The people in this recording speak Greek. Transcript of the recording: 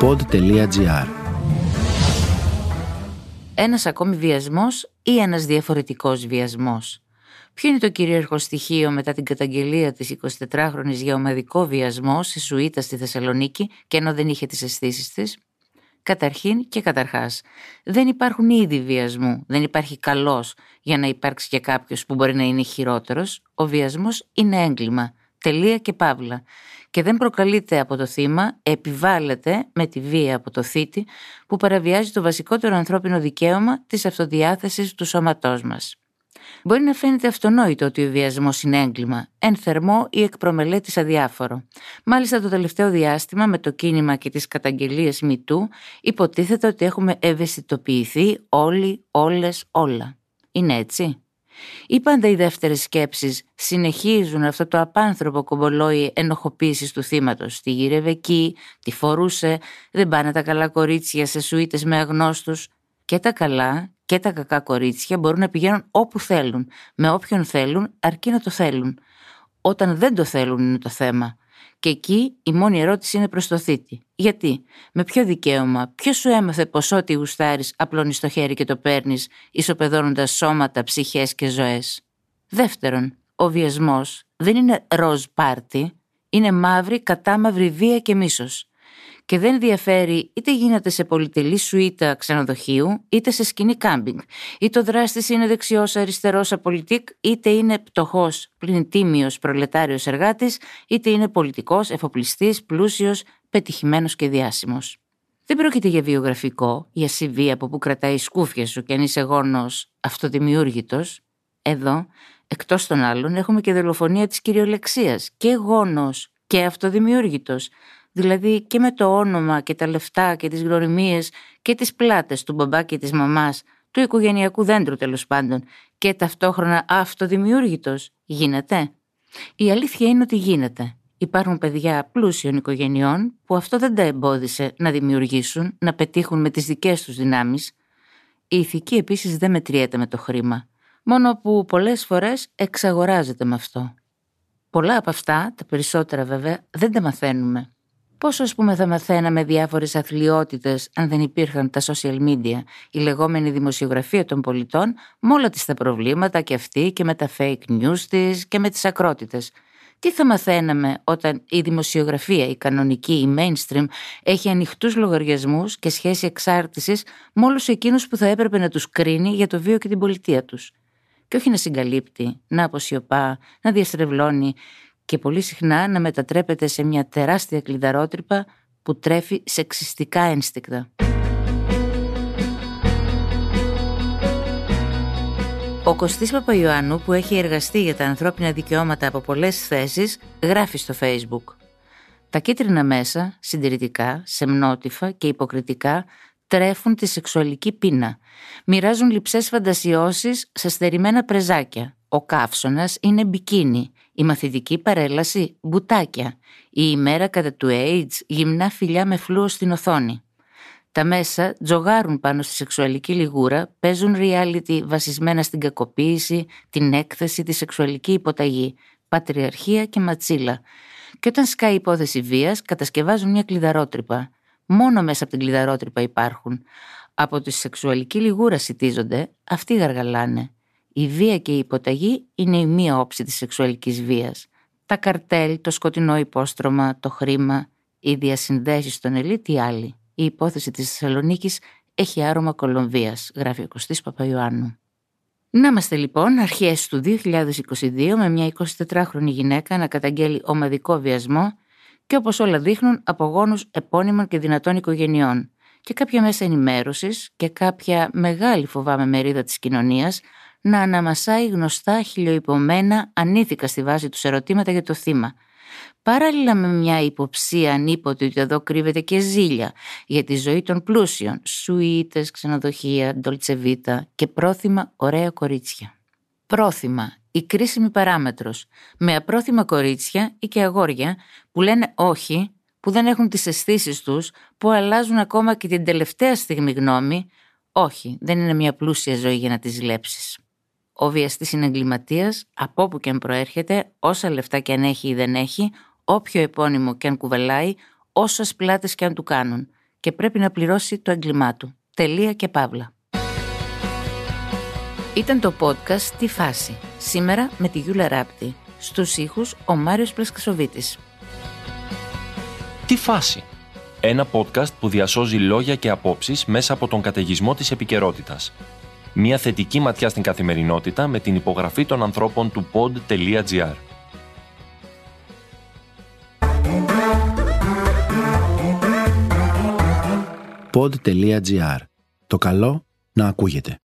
pod.gr Ένας ακόμη βιασμός ή ένας διαφορετικός βιασμός; Ποιο είναι το κυρίαρχο στοιχείο μετά την καταγγελία της 24χρονης για ομαδικό βιασμό σε σουίτα στη Θεσσαλονίκη και ενώ δεν είχε τις αισθήσεις της; Καταρχήν και καταρχάς, δεν υπάρχουν είδη βιασμού, δεν υπάρχει καλός για να υπάρξει και κάποιος που μπορεί να είναι χειρότερος. Ο βιασμός είναι έγκλημα, τελεία και παύλα. Και δεν προκαλείται από το θύμα, επιβάλλεται με τη βία από το θήτη που παραβιάζει το βασικότερο ανθρώπινο δικαίωμα της αυτοδιάθεσης του σώματός μας. Μπορεί να φαίνεται αυτονόητο ότι ο βιασμός είναι έγκλημα, εν θερμό ή εκ προμελέτης αδιάφορο. Μάλιστα το τελευταίο διάστημα με το κίνημα και τις καταγγελίες μητού υποτίθεται ότι έχουμε ευαισθητοποιηθεί όλοι, όλες, όλα. Είναι έτσι; Ή πάντα οι δεύτερες σκέψεις συνεχίζουν αυτό το απάνθρωπο κομπολόι ενοχοποίησης του θύματος. Τη γύρευε εκεί, τη φορούσε, δεν πάνε τα καλά κορίτσια σε σουίτες με αγνώστους. Και τα καλά και τα κακά κορίτσια μπορούν να πηγαίνουν όπου θέλουν, με όποιον θέλουν, αρκεί να το θέλουν. Όταν δεν το θέλουν είναι το θέμα. Και εκεί η μόνη ερώτηση είναι προς το θήτη. Γιατί, με ποιο δικαίωμα, ποιος σου έμαθε πω ό,τι γουστάρεις απλώνεις το χέρι και το παίρνεις, ισοπεδώνοντας σώματα, ψυχές και ζωές; Δεύτερον, ο βιασμός δεν είναι ροζ πάρτι, είναι μαύρη, κατάμαυρη βία και μίσος και δεν διαφέρει είτε γίνεται σε πολυτελή σουίτα ξενοδοχείου, είτε σε σκηνή κάμπινγκ. Είτε ο δράστης είναι δεξιός αριστερός απολυτικ, είτε είναι πτωχός πλην τίμιος προλετάριος εργάτης, είτε είναι πολιτικός, εφοπλιστής, πλούσιος, πετυχημένος και διάσημος. Δεν πρόκειται για βιογραφικό, για CV από που κρατάει σκούφια σου και αν είσαι γόνος αυτοδημιούργητος. Εδώ, εκτός των άλλων, έχουμε και δολοφονία της κυριολεξίας και γόνος και αυτοδημιούργητος δηλαδή και με το όνομα και τα λεφτά και τις γνωριμίες και τις πλάτες του μπαμπά και της μαμάς, του οικογενειακού δέντρου τέλος πάντων και ταυτόχρονα αυτοδημιούργητος, γίνεται. Η αλήθεια είναι ότι γίνεται. Υπάρχουν παιδιά πλούσιων οικογενειών που αυτό δεν τα εμπόδισε να δημιουργήσουν, να πετύχουν με τις δικές τους δυνάμεις. Η ηθική επίσης δεν μετριέται με το χρήμα, μόνο που πολλές φορές εξαγοράζεται με αυτό. Πολλά από αυτά, τα περισσότερα βέβαια, δεν τα μαθαίνουμε. Πόσο, ας πούμε, θα μαθαίναμε διάφορες αθλειότητες αν δεν υπήρχαν τα social media, η λεγόμενη δημοσιογραφία των πολιτών, με όλα της τα προβλήματα και αυτή και με τα fake news της και με τις ακρότητες. Τι θα μαθαίναμε όταν η δημοσιογραφία, η κανονική, η mainstream, έχει ανοιχτούς λογαριασμούς και σχέση εξάρτησης με όλους εκείνους που θα έπρεπε να τους κρίνει για το βίο και την πολιτεία τους; Και όχι να συγκαλύπτει, να αποσιωπά, να διαστρεβλώνει και πολύ συχνά να μετατρέπεται σε μια τεράστια κλειδαρότρυπα που τρέφει σεξιστικά ένστικτα. Ο Κωστής Παπαϊωάννου που έχει εργαστεί για τα ανθρώπινα δικαιώματα από πολλές θέσεις γράφει στο facebook «Τα κίτρινα μέσα, συντηρητικά, σεμνότυφα και υποκριτικά τρέφουν τη σεξουαλική πείνα. Μοιράζουν λυψές φαντασιώσεις σε στερημένα πρεζάκια. Ο καύσωνας είναι μπικίνι. Η μαθητική παρέλαση μπουτάκια. Η ημέρα κατά του AIDS γυμνά φιλιά με φλούο στην οθόνη. Τα μέσα τζογάρουν πάνω στη σεξουαλική λιγούρα, παίζουν reality βασισμένα στην κακοποίηση, την έκθεση, τη σεξουαλική υποταγή, πατριαρχία και ματσίλα. Και όταν σκάει η υπόθεση βίας, κατασκευάζουν μια κλειδαρότρυπα. Μόνο μέσα από την κλειδαρότρυπα υπάρχουν. Από τη σεξουαλική λιγούρα σητίζονται, αυτοί γαργαλάνε. Η βία και η υποταγή είναι η μία όψη της σεξουαλικής βίας. Τα καρτέλ, το σκοτεινό υπόστρωμα, το χρήμα, οι διασυνδέσεις των ελίτ ή άλλοι. Η υπόθεση της Θεσσαλονίκης έχει άρωμα Κολομβίας, γράφει ο Κωστής Παπαϊωάννου. Να είμαστε λοιπόν αρχές του 2022 με μια 24χρονη γυναίκα να καταγγέλει ομαδικό βιασμό και όπως όλα δείχνουν από γόνους επώνυμων και δυνατών οικογενειών και κάποια μέσα ενημέρωσης και κάποια μεγάλη φοβάμαι μερίδα της κοινωνίας να αναμασάει γνωστά χιλιοϊπωμένα ανήθικα στη βάση τους ερωτήματα για το θύμα. Παράλληλα με μια υποψία ανίποτε ότι εδώ κρύβεται και ζήλια για τη ζωή των πλούσιων, σουίτες, ξενοδοχεία, ντολτσεβίτα και πρόθυμα ωραία κορίτσια. Πρόθυμα, η κρίσιμη παράμετρος, με απρόθυμα κορίτσια ή και αγόρια που λένε όχι, που δεν έχουν τις αισθήσεις τους, που αλλάζουν ακόμα και την τελευταία στιγμή γνώμη, όχι, δεν είναι μια πλούσια ζωή για να τις ζηλέψεις. Ο βιαστή είναι εγκληματία, από όπου και αν προέρχεται, όσα λεφτά και αν έχει ή δεν έχει, όποιο επώνυμο και αν κουβελάει, όσες πλάτε και αν του κάνουν. και πρέπει να πληρώσει το έγκλημά του. Τελεία και παύλα. Ήταν το podcast «Τη φάση». Σήμερα με τη Γιούλα Ράπτη. Στους ήχους ο Μάριος Πλασκασοβίτης. «Τι φάση» Ένα podcast που διασώζει λόγια και απόψεις μέσα από τον καταιγισμό της επικαιρότητας. Μια θετική ματιά στην καθημερινότητα με την υπογραφή των ανθρώπων του pod.gr. pod.gr. Το καλό να ακούγεται.